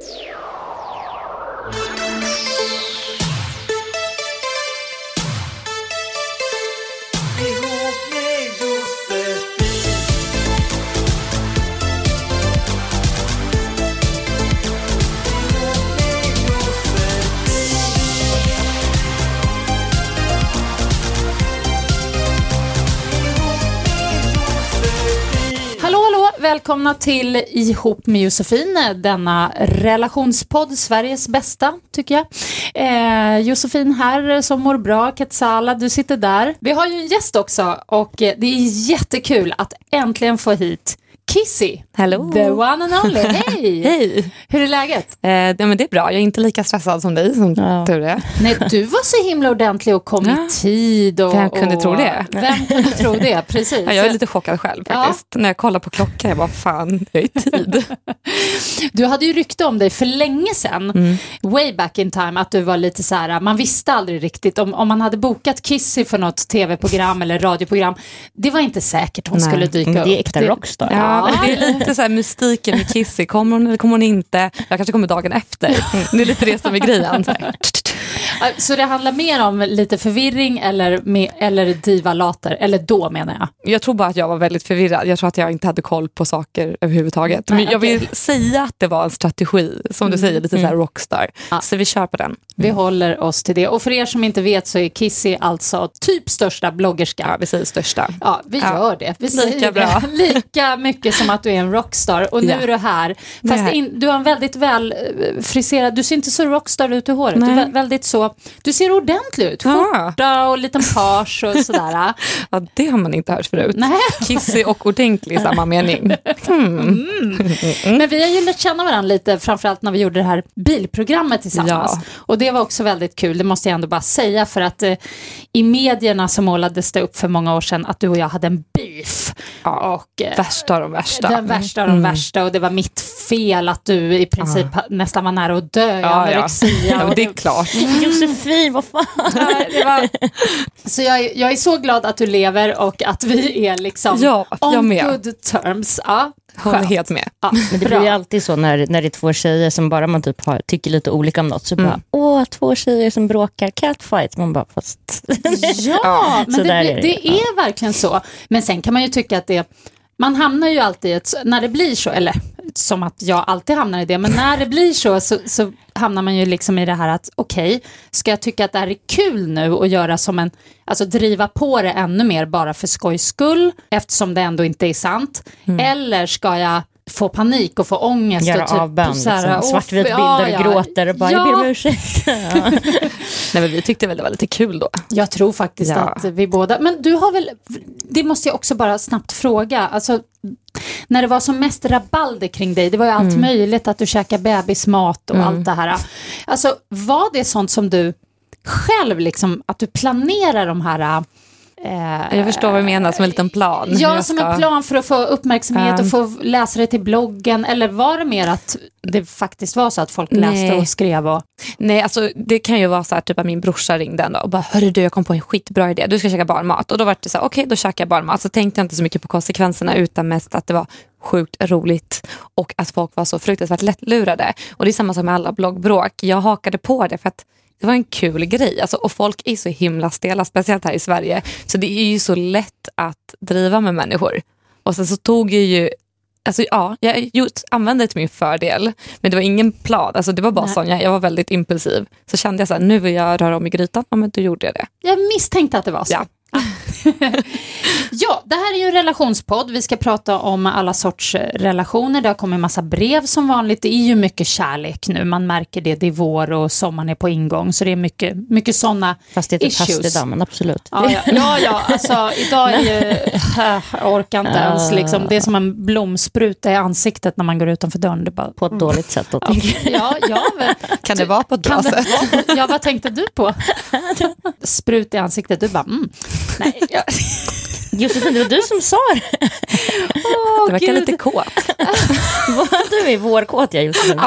Hallå, Välkomna till Ihop med Josefin, denna relationspodd, Sveriges bästa, tycker jag. Eh, Josefin här som mår bra, Ketsala, du sitter där. Vi har ju en gäst också och det är jättekul att äntligen få hit Kissy, Hallå. the one and only. Hej! Hej! Hur är läget? Eh, ja, men det är bra, jag är inte lika stressad som dig som Ja. tur är. Nej, du var så himla ordentlig och kom Ja. i tid. Och, Vem kunde och, tro det? Vem kunde tro det? Precis. Ja, jag är lite chockad själv faktiskt. När jag kollar på klockan, jag bara fan, jag är i tid. Du hade ju rykte om dig för länge sedan, Mm. way back in time, att du var lite så här, man visste aldrig riktigt om, om man hade bokat Kissy för något tv-program eller radioprogram. Det var inte säkert hon Nej. skulle dyka upp. det är äkta rockstar. Ja, men det är lite så här mystiken med Kissy, kommer hon eller kommer hon inte? Jag kanske kommer dagen efter. Det är lite det som är grejen. Så. Ja, det handlar mer om lite förvirring eller, med, eller divalater, eller då menar jag. Jag tror bara att jag var väldigt förvirrad. Jag tror att jag inte hade koll på saker överhuvudtaget. Men jag vill okej. säga att det var en strategi, som du säger, lite så här rockstar. Ja. Så vi kör på den. Vi håller oss till det. Och för er som inte vet så är Kissy alltså typ största bloggerska. Ja, vi säger största. Ja, vi Ja. gör det. Vi Lika bra. Lika mycket som att du är en rockstar. Och nu Ja. är du här. Fast här. in, du har en väldigt väl eh, friserad, du ser inte så rockstar ut i håret. Du, är väldigt så, du ser ordentlig ut. Ja. Skjorta och liten page och sådär. Ja, det har man inte hört förut. Nej. Kissy och ordentlig i samma mening. Hmm. Men vi har ju lärt känna varandra lite, framförallt när vi gjorde det här bilprogrammet tillsammans. Ja. Och det var också väldigt kul, det måste jag ändå bara säga, för att eh, i medierna så målades det upp för många år sedan att du och jag hade en beef. Ja, och, eh, Värsta av de värsta. Mm. Den värsta av de värsta och det var mitt fel att du i princip nästan var nära att dö i Ja, ja. anorexia. Ja, det är klart. Josefin, vad fan? Ja, det var... Så jag, är- jag är så glad att du lever och att vi är liksom Ja, on med. good terms. Ja, skönt. helt med. Ja, Men det blir ju alltid så när, när det är två tjejer som bara man typ har, tycker lite olika om något. Så Mm. bara, åh, två tjejer som bråkar, catfight. Man bara, fast... Ja, men det, är det. det är verkligen så. Men sen kan man ju tycka att det, man hamnar ju alltid i ett, när det blir så, eller som att jag alltid hamnar i det, men när det blir så så, så hamnar man ju liksom i det här att okej, ska jag tycka att det här är kul nu och göra som en, alltså driva på det ännu mer bara för skojs skull, eftersom det ändå inte är sant, eller ska jag få panik och få ångest Göra och typ avbön, så här, liksom. "Åh, svartvit ja, bilder och ja, gråter och bara, ja, jag ber om ursäkt. Ja. Nej, men vi tyckte väl det var lite kul då. Jag tror faktiskt Ja. att vi båda, men du har väl, det måste jag också bara snabbt fråga, alltså när det var som mest rabalder kring dig, det var ju allt Mm. möjligt att du käkar bebismat och allt det här. Alltså var det sånt som du själv, liksom, att du planerar de här Jag förstår vad du menar, som en liten plan. Ja, som ska- en plan för att få uppmärksamhet Ja. och få läsa det till bloggen. Eller var det mer att det faktiskt var så att folk läste Nej. och skrev? Och... Nej, alltså det kan ju vara så här, typ att min brorsa ringde en dag och bara, hörru du, jag kom på en skitbra idé, du ska käka barnmat. Och då var det så här, okej, då käkar jag barnmat. Så tänkte jag inte så mycket på konsekvenserna, utan mest att det var sjukt roligt och att folk var så fruktansvärt lättlurade. Och det är samma som med alla bloggbråk. Jag hakade på det för att det var en kul grej. Alltså, och folk är så himla stela, speciellt här i Sverige. Så det är ju så lätt att driva med människor. Och sen så tog jag ju Alltså, ja, jag just använde det till min fördel, men det var ingen plan. Alltså, det var bara sån, jag, jag var väldigt impulsiv. Så kände jag så här, nu vill jag röra om i grytan, ja, men då gjorde jag det. Jag misstänkte att det var så. Ja. Ja, det här är ju en relationspodd. Vi ska prata om alla sorts eh, relationer. Det har kommit en massa brev som vanligt. Det är ju mycket kärlek nu. Man märker det. Det är vår och sommaren är på ingång. Så det är mycket, mycket sådana Fast det är typ issues. höst idag, men absolut. Ja, ja, ja, ja alltså idag är ju, jag orkar inte ens liksom, det är som en blomspruta i ansiktet när man går utanför dörren. Det bara, På ett dåligt sätt. Då, ja, ja, men, Kan det vara på ett bra sätt? ja, vad tänkte du på? Sprut i ansiktet, du bara, mm. Nej, jag, Josefin, det var du som sa det. det verkar Gud. lite kåt. Var du är vårkåt, jag Josefin.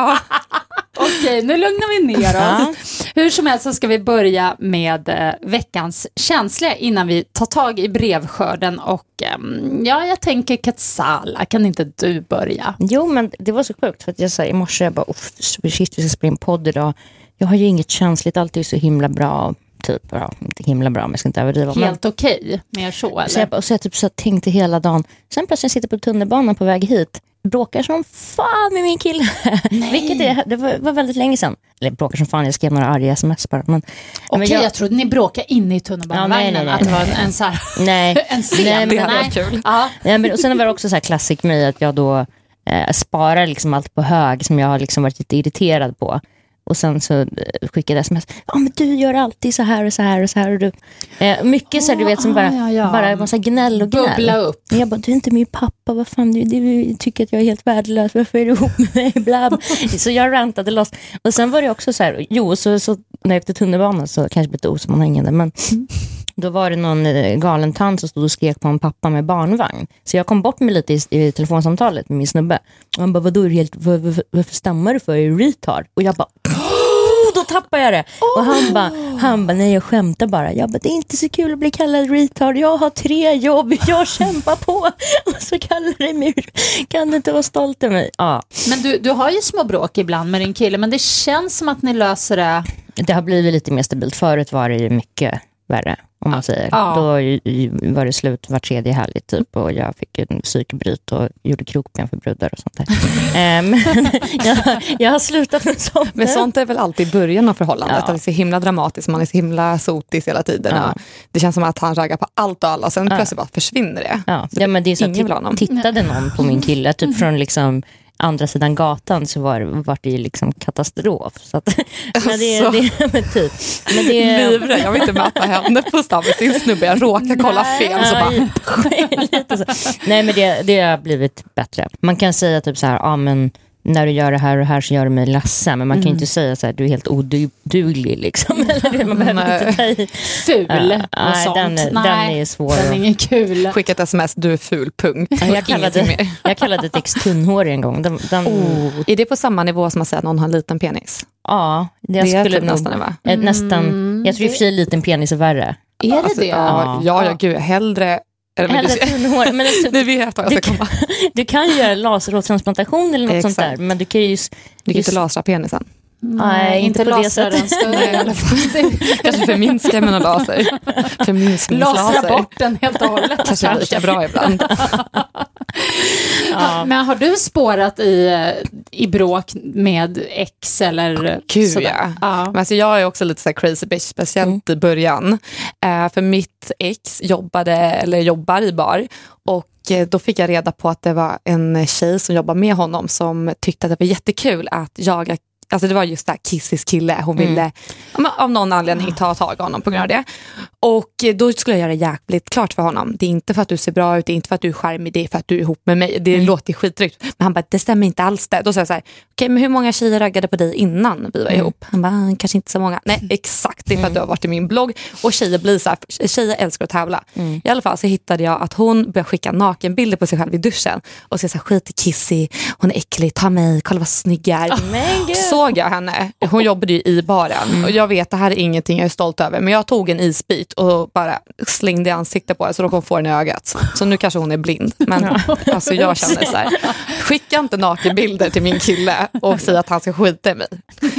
Okej, nu lugnar vi ner Ja. oss. Hur som helst så ska vi börja med eh, veckans känsliga innan vi tar tag i brevskörden. Och ehm, ja, jag tänker Katsala, kan inte du börja? Jo, men det var så sjukt. För att jag sa i morse, jag bara, "Uff, shit, vi ska spela in podd idag. Jag har ju inget känsligt, allt är ju så himla bra. Typ, ja, inte himla bra, men jag ska inte överdriva. Helt okej, mer så så jag, eller? bara- och så jag typ så tänkte hela dagen. Sen plötsligt sitter jag på tunnelbanan på väg hit. Bråkar som fan med min kille. Vilket är, det var, var väldigt länge sedan. Eller bråkar som fan, jag skrev några arga sms bara. Men, Okej, men jag... jag, trodde ni bråkade inne i Ja, tunnelbanevagnen, nej, nej, nej. att det var en, en, så här, nej, en scen. Nej, men nej. kul. Ja, Nej, men, och sen var det också så här klassik mig att jag då eh, sparar liksom allt på hög som jag har liksom varit lite irriterad på. Och sen så eh, skickade jag sms. Ja men du gör alltid så här och så här och så här. Och du. Eh, mycket så här, du vet som bara, Ah, ja, ja. bara massa gnäll och gnäll. bubbla upp. Jag bara, du är inte min pappa, vad fan, du, du tycker att jag är helt värdelös, varför är du ihop med mig? Bla. Så jag rantade loss. Och sen var det också så här, jo, så, så när jag åkte tunnelbana så kanske lite osammanhängande, men då var det någon eh, galen tant som stod och skrek på en pappa med barnvagn. Så jag kom bort mig lite i, i telefonsamtalet med min snubbe. Och han bara, vadå, helt, var, var, varför stammar du för? Är du retard? Och jag bara, Då tappade jag det. Och han bara, han bara, nej jag skämtar bara. Jag bara, det är inte så kul att bli kallad retard. Jag har tre jobb, jag kämpar på. Och så kallar du mig, kan du inte vara stolt över mig? Ja, Men du, du har ju små bråk ibland med din kille, men det känns som att ni löser det. det har blivit lite mer stabilt. Förut var det ju mycket värre, om man säger. Ja. Då var det slut var tredje helg typ och jag fick en psykbryt och gjorde krokben för brudar och sånt där. Eh, Men jag, jag har slutat med sånt. Men sånt är väl alltid början av förhållandet, Ja. att det är så himla dramatiskt, man är så himla sotis hela tiden. Ja. Och Det känns som att han raggar på allt och alla, sen plötsligt bara försvinner det. Ja, men det är så ha att tittade någon på min kille, typ från liksom andra sidan gatan så var, var det ju liksom katastrof. Så att, men det, Alltså. det, men typ. Men det, Livrädd, jag vill inte möta henne på stan med sin snubbe, jag råkar kolla fel. Så bara, Nej. Nej men det, det har blivit bättre. Man kan säga typ så här, ja men när du gör det här och här så gör du mig ledsen. Men man kan ju inte säga så här, du är helt oduglig liksom. Eller, man behöver Nej. inte ta i. Ful Ja, och nej, sånt. den är- den Nej, är svår Den är ingen kul. skicka ett sms, du är ful, punkt. Ja, Jag kallade, jag kallade ett ex tunnhårig en gång. Den, den, Är det på samma nivå som att säga att någon har en liten penis? Ja, det, Det skulle typ nog, nästan det, va? eh, nästan, jag tror i och för sig liten penis är värre. Är det Alltså, det? Ja, ja, ja, gud, hellre... Eller, men du, nu vet jag jag ska kan- komma. du kan ju göra laserhårtransplantation eller något sånt Exakt. där. Men du kan ju... Du kan just- inte lasra penisen. Nej, inte på det sättet. den större i alla fall. Det- Kanske förminska någon laser. Lasra bort den helt och hållet. Kanske är lika bra ibland. Ja. Men har du spårat i, i bråk med ex eller Gud sådär? ja. ja. Men alltså, jag är också lite så crazy bitch, speciellt i början. Eh, för mitt ex jobbade, eller jobbar i bar. Och eh, då fick jag reda på att det var en tjej som jobbar med honom som tyckte att det var jättekul att jaga Alltså det var just det här Kissis kille, hon ville ja, men av någon anledning ta tag i honom på grund av det. Och då skulle jag göra jäkligt klart för honom. Det är inte för att du ser bra ut, det är inte för att du är charmig, det är för att du är ihop med mig. Det låter skitryckt. Men han bara, det stämmer inte alls det. Då sa jag så här, okej men hur många tjejer raggade på dig innan vi var ihop? Han bara, "Ah, kanske inte så många. Nej exakt, det är för att du har varit i min blogg. Och tjejer blir så här, tjejer älskar att tävla. I alla fall så hittade jag att hon började skicka nakenbilder på sig själv i duschen. Och så, så här, skit i Kissy, hon är äcklig, ta mig, kolla vad snygg jag är. Så såg jag henne, hon jobbade ju i baren och jag vet det här är ingenting jag är stolt över men jag tog en isbit och bara slängde i ansiktet på henne så råkade hon få den i ögat. Så nu kanske hon är blind. Men alltså jag känner så här, skicka inte nakenbilder till min kille och säg att han ska skita i mig.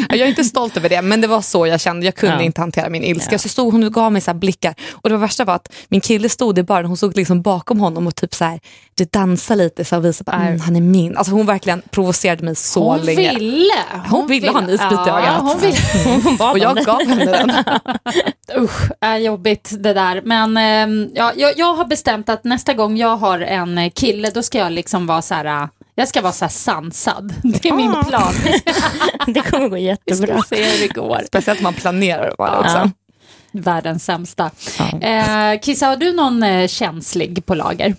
Jag är inte stolt över det men det var så jag kände, jag kunde Ja. inte hantera min ilska. Så stod hon och gav mig så blickar och det värsta var att min kille stod i baren, hon stod liksom bakom honom och typ så här, det dansade lite så och visade bara, mm, han är min. Alltså hon verkligen provocerade mig så hon länge. ville. Hon ville ha en isbit i ja, ögat. Hon ville. Och jag gav henne den. Usch, är jobbigt det där. Men ehm, ja, jag, jag har bestämt att nästa gång jag har en eh, kille, då ska jag liksom vara så här, äh, jag ska vara så här sansad. Det är min Ah. plan. Det kommer gå Vi jättebra. ska se hur det går. Speciellt om man planerar att vara det också. Ja. Världens sämsta. Eh, Kissa, har du någon eh, känslig på lager?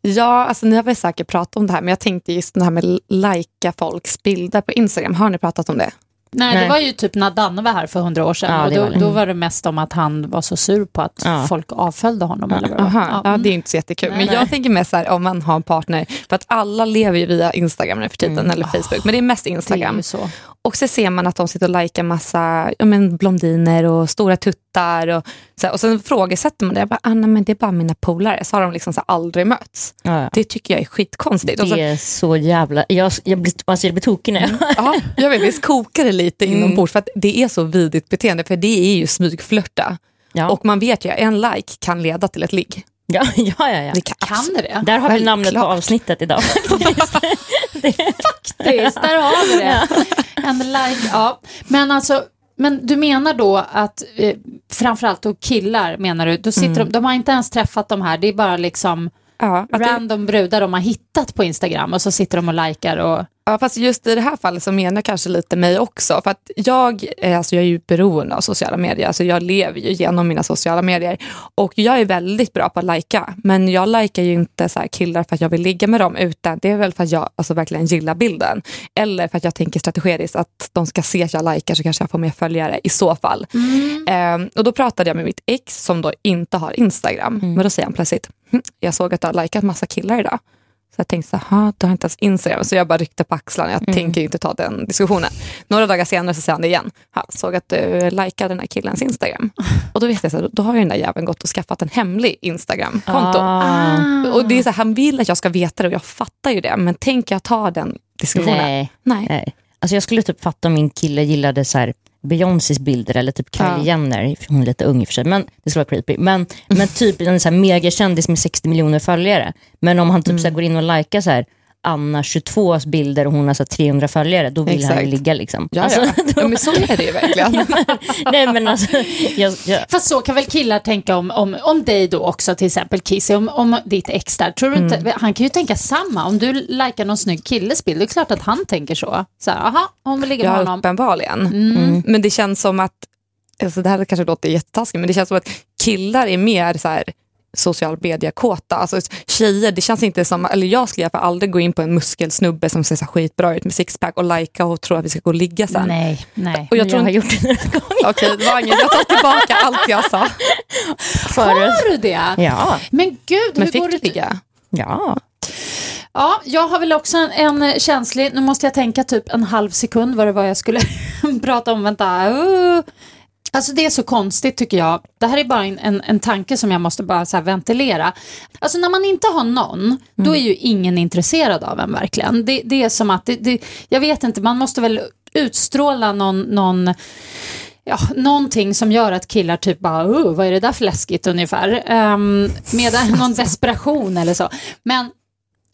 Ja, alltså ni har väl säkert pratat om det här, men jag tänkte just det här med lajka folks bilder på Instagram. Har ni pratat om det? Nej, det Nej. var ju typ när Danne var här för hundra år sedan. Ja, och det då, var det. då var det mest om att han var så sur på att Ja. folk avföljde honom. Eller vad det. Aha, ja, det är inte så jättekul. Nej, men nej. jag tänker mest så här, om man har en partner, för att alla lever ju via Instagram nu för tiden, eller Facebook, men det är mest det är Instagram. ju så. Och så ser man att de sitter och likar massa ja, men blondiner och stora tuttar. Och, så här, och sen frågesätter man det. Jag bara, Anna, men det är bara mina polare. Så har de liksom så här, aldrig mötts. Ja, ja. Det tycker jag är skitkonstigt. Så, Det är så jävla... Jag, jag, blir, alltså jag blir tokig nu. ja, jag vet, visst kokar det lite inombords för att det är så vidrigt beteende. För det är ju smygflörta. Ja. Och man vet ju att en like kan leda till ett ligg. Ja, ja, ja, ja. Det kan, Kan det det? Där har vi namnet på Självklart. avsnittet idag. Faktiskt, där har vi det. En like, ja. Men alltså, men du menar då att eh, framförallt då killar menar du, då sitter de, de har inte ens träffat de här, det är bara liksom ja, att det, random brudar de har hittat på Instagram och så sitter de och likar och Ja, fast just i det här fallet så menar jag kanske lite mig också. För att jag, är- alltså jag är ju beroende av sociala medier. Alltså jag lever ju genom mina sociala medier. Och jag är väldigt bra på att lajka. Men jag likar ju inte så killar för att jag vill ligga med dem. Utan det är väl för att jag alltså verkligen gillar bilden. Eller för att jag tänker strategiskt att de ska se att jag likar så kanske jag får mer följare i så fall. Ehm, och då pratade jag med mitt ex som då inte har Instagram. Men då säger han plötsligt, "Hm, jag såg att du har likat massa killar idag. Så jag tänkte, jaha, du har inte ens Instagram. Så jag bara ryckte på axlarna, jag tänker inte ta den diskussionen. Några dagar senare så säger han det igen. Ha, såg att du likade den här killens Instagram. Och då vet jag, så här, då har ju den där jäveln gått och skaffat en hemlig Instagram-konto. Ah. Och det är så här, han vill att jag ska veta det och jag fattar ju det. Men tänker jag ta den diskussionen? Nej. Nej. Nej. Alltså jag skulle typ fatta om min kille gillade så här Beyoncés bilder eller typ Kylie Ja. Jenner, hon är lite ung i och för sig, men det skulle vara creepy. Men, men typ en så här megakändis med 60 miljoner följare. Men om han typ så här går in och likar så här Anna 22 bilder och hon har så här 300 följare, då vill han ju Exakt. ligga liksom. Ja, Alltså, ja. ja, men så är det ju verkligen. nej men alltså, jag, jag, Fast så kan väl killar tänka om, om, om dig då också, till exempel Kissy, om, om ditt ex där. Tror du inte, Han kan ju tänka samma. Om du likar någon snygg killes bild, det är klart att han tänker så. Så här, aha, hon vill ligga med Ja, honom. uppenbarligen. Mm. Men det känns som att, alltså det här kanske låter jättetaskigt, men det känns som att killar är mer så här social media-kåta. Alltså tjejer, det känns inte som, eller jag skulle i alla fall aldrig gå in på en muskelsnubbe som ser så skitbra ut med sixpack och lajka och tro att vi ska gå och ligga sen. Nej, nej. Och jag jag, tror har inte, gjort det några gånger okej det var inget, jag tar tillbaka allt jag sa. förut. Har du det? Ja, Men gud, Men hur fick går du det ligga? ja. Ja, jag har väl också en, en känslig, nu måste jag tänka typ en halv sekund vad det var jag skulle prata om, vänta. Uh. Alltså det är så konstigt tycker jag. Det här är bara en, en, en tanke som jag måste bara så ventilera. Alltså när man inte har någon, då är ju ingen intresserad av en verkligen. Det, det är som att, det, det, jag vet inte, man måste väl utstråla någon, någon ja, någonting som gör att killar typ bara, oh, vad är det där för läskigt ungefär. Um, med någon desperation eller så. Men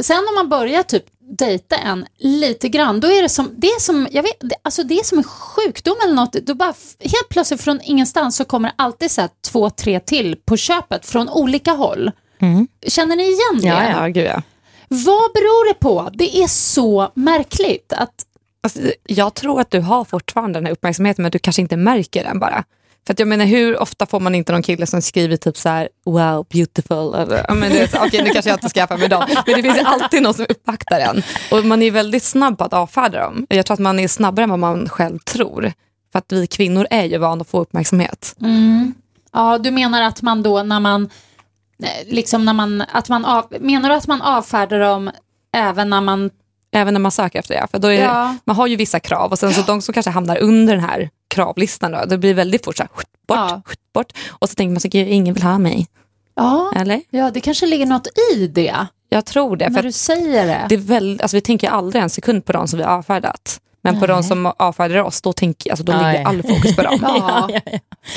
sen om man börjar typ dejta en lite grann, då är det som, det är som, jag vet, det, alltså det är som en sjukdom eller något. Då bara, helt plötsligt från ingenstans så kommer det alltid så två, tre till på köpet från olika håll. Känner ni igen det? Ja, Ja, gud ja. Vad beror det på? Det är så märkligt att Alltså, jag tror att du har fortfarande den här uppmärksamheten men du kanske inte märker den bara. För att jag menar hur ofta får man inte någon kille som skriver typ så här wow beautiful. Eller, men okej nu kanske jag inte skaffar mig dem. Men det finns ju alltid någon som uppvaktar en. Och man är väldigt snabb på att avfärda dem. Jag tror att man är snabbare än vad man själv tror. För att vi kvinnor är ju vana att få uppmärksamhet. Ja, du menar att man då när man, eh, liksom när man, att man av, menar du att man avfärdar dem även när man Även när man söker efter det. För då är, Ja. Man har ju vissa krav och sen så de som kanske hamnar under den här kravlistan då, det blir väldigt fort så här, bort, Ja. bort. Och så tänker man så gud, ingen vill ha mig. Ja. Eller? ja, det kanske ligger något i det, Jag tror det. För när du säger det. det är väl, alltså vi tänker aldrig en sekund på de som vi har avfärdat. Men på de som avfärdar oss, då, tänker, alltså, då Ja, ligger ja. all fokus på dem. Ja.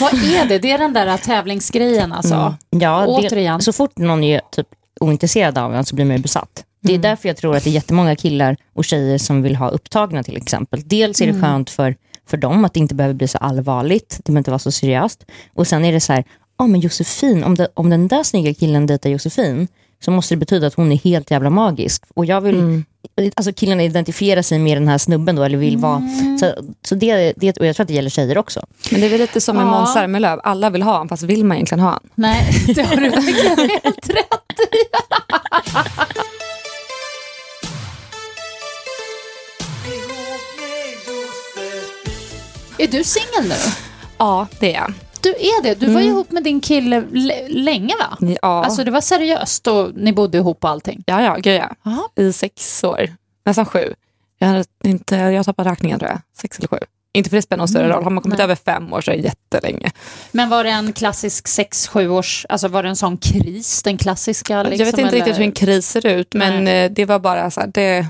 Vad är det? Det är den där tävlingsgrejen alltså? Mm. Ja, Återigen. Det, så fort någon är typ ointresserad av en så blir man ju besatt. Det Mm. är därför jag tror att det är jättemånga killar och tjejer som vill ha upptagna till exempel. Dels är det Mm. skönt för, för dem att det inte behöver bli så allvarligt, det behöver inte vara så seriöst. Och sen är det så här, ja men Josefin, om, det, om den där snygga killen dejtar Josefin så måste det betyda att hon är helt jävla magisk. Och jag vill, Mm. alltså killarna identifierar sig med den här snubben då, eller vill vara, Mm. så, så det, det, och jag tror att det gäller tjejer också. Men det är väl lite som med Ja. Måns Zelmerlöw, alla vill ha honom fast vill man egentligen ha honom? Nej, det har du verkligen helt rätt i. Är du singel nu? Ja, det är jag. Du är det. Du var ju ihop med din kille länge va? Ja, Alltså det var seriöst och ni bodde ihop och allting. ja, ja, gud ja. Ja. I sex år, nästan sju. Jag har, inte, jag tappat räkningen tror jag, sex eller sju. Inte för det spelar någon större roll, har man kommit Nej. över fem år så är det jättelänge. Men var det en klassisk 6-7 års, alltså var det en sån kris, den klassiska? Liksom, jag vet inte riktigt eller? hur en kris ser ut, men eh, det var bara så här, det,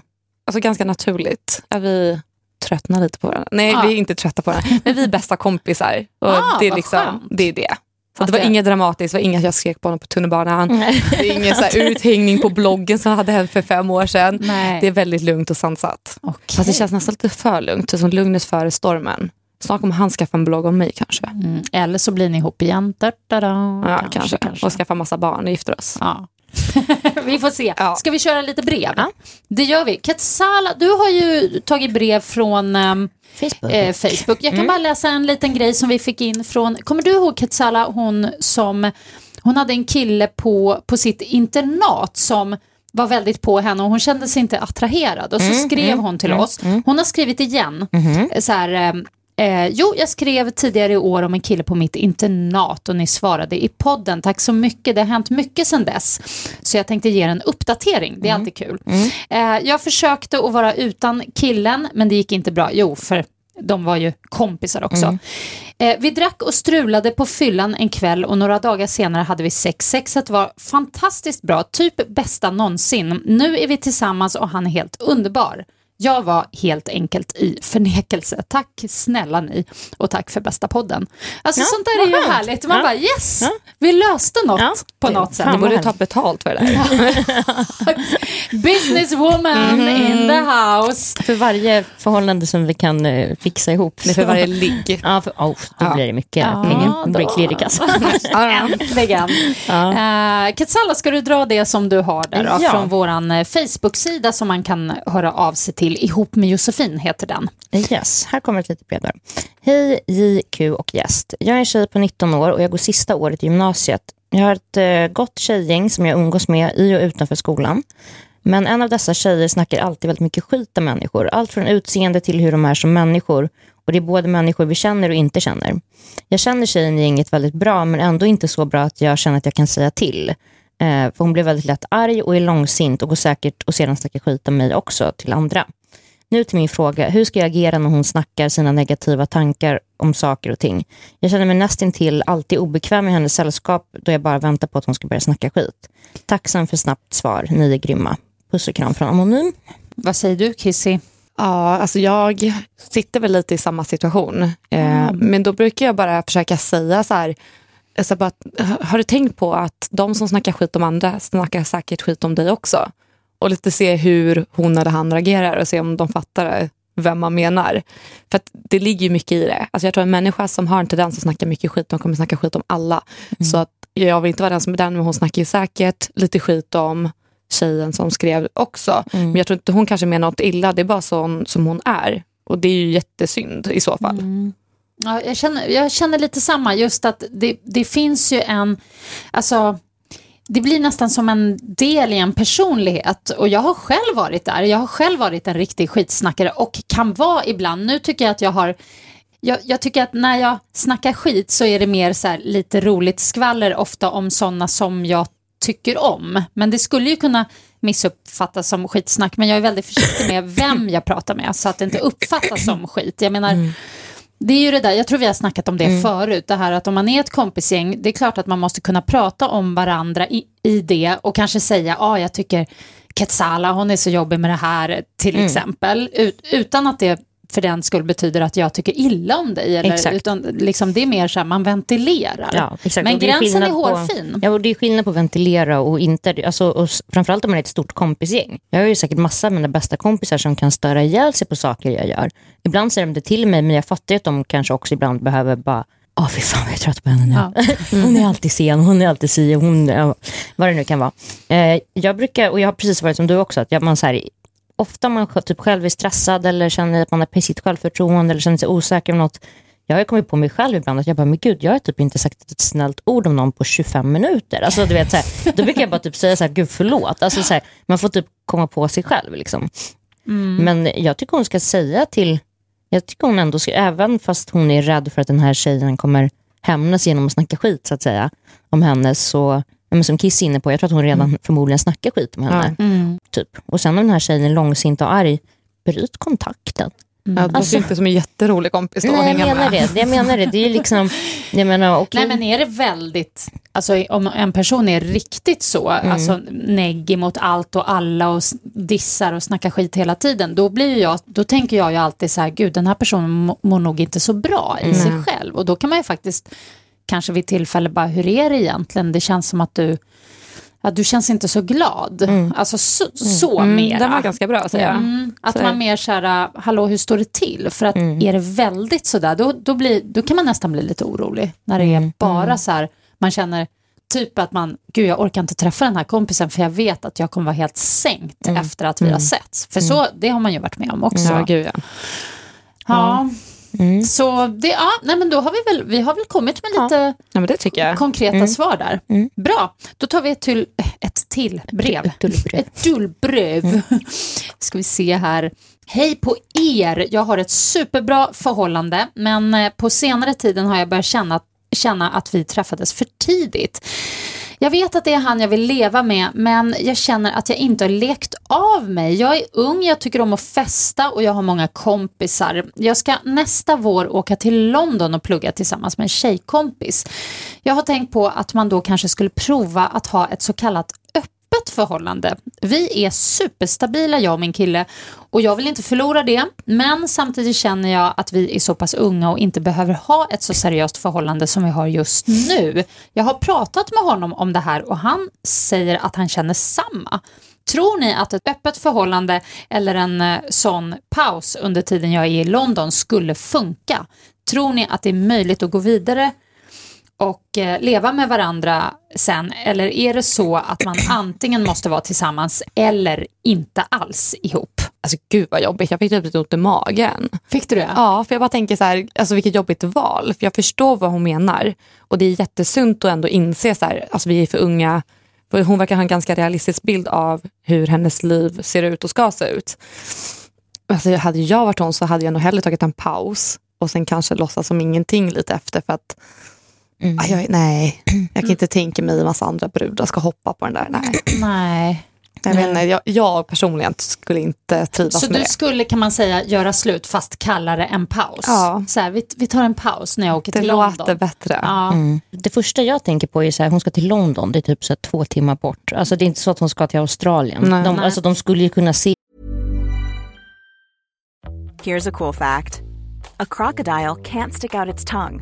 alltså ganska naturligt. Att vi tröttnar lite på varandra. Nej, Ja. vi är inte trötta på varandra, men vi är bästa kompisar. Och Ah, det, är liksom, det är det. Så det var inget dramatiskt, det var inget jag skrek på honom på tunnelbanan. Det är ingen så uthängning på bloggen som hade hänt för fem år sedan. Nej. Det är väldigt lugnt och sansat. Okej. Fast det känns nästan lite för lugnt, som lugnet före stormen. Snart kommer han skaffa en blogg om mig kanske. Mm, eller så blir ni ihop igen. Da, da, da. Ja, kanske, Och skaffa massa barn och gifter oss. Ja. vi får se. Ja. Ska vi köra lite brev? Ja. Det gör vi. Ketsala, du har ju tagit brev från ehm, Facebook. eh, Facebook. Jag kan bara läsa en liten grej som vi fick in från, kommer du ihåg Ketsala, hon som, hon hade en kille på, på sitt internat som var väldigt på henne och hon kände sig inte attraherad och så skrev hon till oss. Hon har skrivit igen, så här, ehm, Eh, jo, jag skrev tidigare i år om en kille på mitt internat och ni svarade i podden. Tack så mycket, det har hänt mycket sedan dess. Så jag tänkte ge er en uppdatering, det är alltid kul. Eh, jag försökte att vara utan killen, men det gick inte bra. Jo, för de var ju kompisar också. Eh, vi drack och strulade på fyllan en kväll och några dagar senare hade vi sex. Sexet var fantastiskt bra, typ bästa någonsin. Nu är vi tillsammans och han är helt underbar. Jag var helt enkelt i förnekelse. Tack snälla ni och tack för bästa podden. Alltså Ja, sånt där är ju skönt. härligt. Man Ja. bara yes, Ja. vi löste något Ja, på det- något sätt. Du borde ta betalt för det där. Businesswoman in the house. För varje förhållande som vi kan eh, fixa ihop. Är för varje ligg. Ja, för, oh, då Ja. blir det mycket Ja, pengar. Blir då. klirr i kassan. Äntligen. Uh, Ketsala, ska du dra det som du har där då, Ja. från våran eh, Facebook-sida som man kan höra av sig till. Ihop med Josefin heter den. Yes, här kommer ett litet brev. Hej JQ och gäst. Jag är en tjej på 19 år och jag går sista året i gymnasiet. Jag har ett eh, gott tjejgäng som jag umgås med i och utanför skolan. Men en av dessa tjejer snackar alltid väldigt mycket skit om människor. Allt från utseende till hur de är som människor. Och det är både människor vi känner och inte känner. Jag känner tjejen i gänget väldigt bra men ändå inte så bra att jag känner att jag kan säga till. Eh, för hon blir väldigt lätt arg och är långsint och går säkert och sedan snackar skit om mig också till andra. Nu till min fråga, hur ska jag agera när hon snackar sina negativa tankar om saker och ting? Jag känner mig nästintill alltid obekväm i hennes sällskap då jag bara väntar på att hon ska börja snacka skit. Tacksam för snabbt svar, ni är grymma. Puss och kram från Anonym. Vad säger du Kissy? Ja, alltså jag sitter väl lite i samma situation. Eh, men då brukar jag bara försöka säga så här, alltså bara, har du tänkt på att de som snackar skit om andra snackar säkert skit om dig också? Och lite se hur hon eller han reagerar och se om de fattar vem man menar. För det ligger ju mycket i det. Alltså jag tror en människa som har en tendens att snacka mycket skit, de kommer snacka skit om alla. Så att jag vill inte vara den som är den, men hon snackar ju säkert lite skit om tjejen som skrev också. Men jag tror inte hon kanske menar något illa, det är bara sån som hon är. Och det är ju jättesynd i så fall. Ja, jag, känner, jag känner lite samma, just att det, det finns ju en, alltså det blir nästan som en del i en personlighet och jag har själv varit där, jag har själv varit en riktig skitsnackare och kan vara ibland, nu tycker jag att jag har jag, jag tycker att när jag snackar skit så är det mer så här lite roligt skvaller ofta om sådana som jag tycker om. Men det skulle ju kunna missuppfattas som skitsnack, men jag är väldigt försiktig med vem jag pratar med, så att det inte uppfattas som skit. Jag menar, Mm det är ju det där, jag tror vi har snackat om det förut, det här att om man är ett kompisgäng, det är klart att man måste kunna prata om varandra i, i det och kanske säga, ja ah, jag tycker Quetzala, hon är så jobbig med det här, till Mm. exempel, ut, utan att det för den skull betyder att jag tycker illa om dig, eller, Exakt. utan liksom, det är mer så här, man ventilerar. Ja, exakt. Men Och gränsen är på- hårfin. Ja, och det är skillnad på att ventilera och inte. Alltså, och framförallt om man är ett stort kompisgäng. Jag har ju säkert massa av mina bästa kompisar som kan störa ihjäl sig på saker jag gör. Ibland säger de det till mig, men jag fattar ju att de kanske också ibland behöver bara Åh fy fan vad jag är trött på henne nu. Hon är alltid sen, hon är alltid si, hon, ja, vad det nu kan vara. Eh, jag brukar, och jag har precis varit som du också, att jag, man så här, ofta man typ själv är stressad eller känner att man har pissigt självförtroende eller känner sig osäker om något. Jag har kommit på mig själv ibland att jag bara, men gud, jag har typ inte sagt ett snällt ord om någon på 25 minuter. Alltså, du vet, så här, då brukar jag bara typ säga så här, gud förlåt. Alltså, så här, man får typ komma på sig själv. Liksom. Men jag tycker hon ska säga till, jag tycker hon ändå ska, även fast hon är rädd för att den här tjejen kommer hämnas genom att snacka skit så att säga, om henne så, men som Kiss är inne på, jag tror att hon redan förmodligen snackar skit om henne. Mm. Typ. Och sen om den här tjejen är långsint och arg, bryt kontakten. Ja, det Alltså- inte som en jätterolig kompis då att Nej, jag hänga menar med. det. Jag menar det. Det är liksom, jag menar, okej. Nej men är det väldigt, alltså om en person är riktigt så, Mm. alltså neggig mot allt och alla och dissar och snackar skit hela tiden, då blir jag, då tänker jag ju alltid så här, gud den här personen må- mår nog inte så bra i sig själv och då kan man ju faktiskt kanske vid tillfälle bara, hur är det egentligen? Det känns som att du, ja, du känns inte så glad. Alltså så, så Mm, mera. den var ganska bra säger jag. Mm, att Så- man mer så här, hallå hur står det till? För att är det väldigt sådär, då, då, blir, då kan man nästan bli lite orolig. När det är bara så här, man känner typ att man, gud jag orkar inte träffa den här kompisen för jag vet att jag kommer vara helt sänkt efter att vi har setts. För så, det har man ju varit med om också. Ja, gud ja. Ja. Så det, ja, nej men då har vi väl, vi har väl kommit med lite ja, jag. konkreta svar där. Bra, då tar vi ett till, ett till brev. Ett tullbrev. Ett tullbrev. Ska vi se här. Hej på er! Jag har ett superbra förhållande men eh, på senare tiden har jag börjat känna, känna att vi träffades för tidigt. Jag vet att det är han jag vill leva med men jag känner att jag inte har lekt av mig. Jag är ung, jag tycker om att festa och jag har många kompisar. Jag ska nästa vår åka till London och plugga tillsammans med en tjejkompis. Jag har tänkt på att man då kanske skulle prova att ha ett så kallat öppet förhållande. Vi är superstabila jag och min kille och jag vill inte förlora det men samtidigt känner jag att vi är så pass unga och inte behöver ha ett så seriöst förhållande som vi har just nu. Jag har pratat med honom om det här och han säger att han känner samma. Tror ni att ett öppet förhållande eller en eh, sån paus under tiden jag är i London skulle funka? Tror ni att det är möjligt att gå vidare och eh, leva med varandra sen? Eller är det så att man antingen måste vara tillsammans eller inte alls ihop? Alltså gud vad jobbigt, jag fick typ lite ont i magen. Fick du det? Ja, för jag bara tänker så här, alltså vilket jobbigt val. För jag förstår vad hon menar. Och det är jättesunt att ändå inse så här, alltså vi är för unga. För hon verkar ha en ganska realistisk bild av hur hennes liv ser ut och ska se ut. Alltså hade jag varit hon så hade jag nog hellre tagit en paus och sen kanske låtsas som ingenting lite efter för att Mm. ah, jag, nej, jag kan inte tänka mig en massa andra brudar ska hoppa på den där. Nej. Nej. Jag, vet inte, jag, jag personligen skulle inte trivas Så med du det. skulle, kan man säga, göra slut fast kalla det en paus? Ja. Så här, vi, vi tar en paus när jag åker Det till låter London. bättre. Ja. Mm. Det första jag tänker på är så här, hon ska till London, det är typ så här två timmar bort. Alltså det är inte så att hon ska till Australien. Nej. de, Nej. alltså, de skulle ju kunna se Here's a cool fact a crocodile can't stick out its tongue.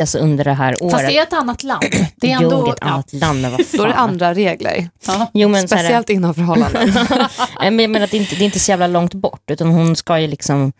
Alltså under det här året. Fast det är ett annat land. Det är Jo, ändå... det är ett annat land, men vad Då är det fan. andra regler. Jo, men så här- Speciellt inom förhållanden. Men jag menar att det, inte, det är inte så jävla långt bort, utan hon ska ju liksom...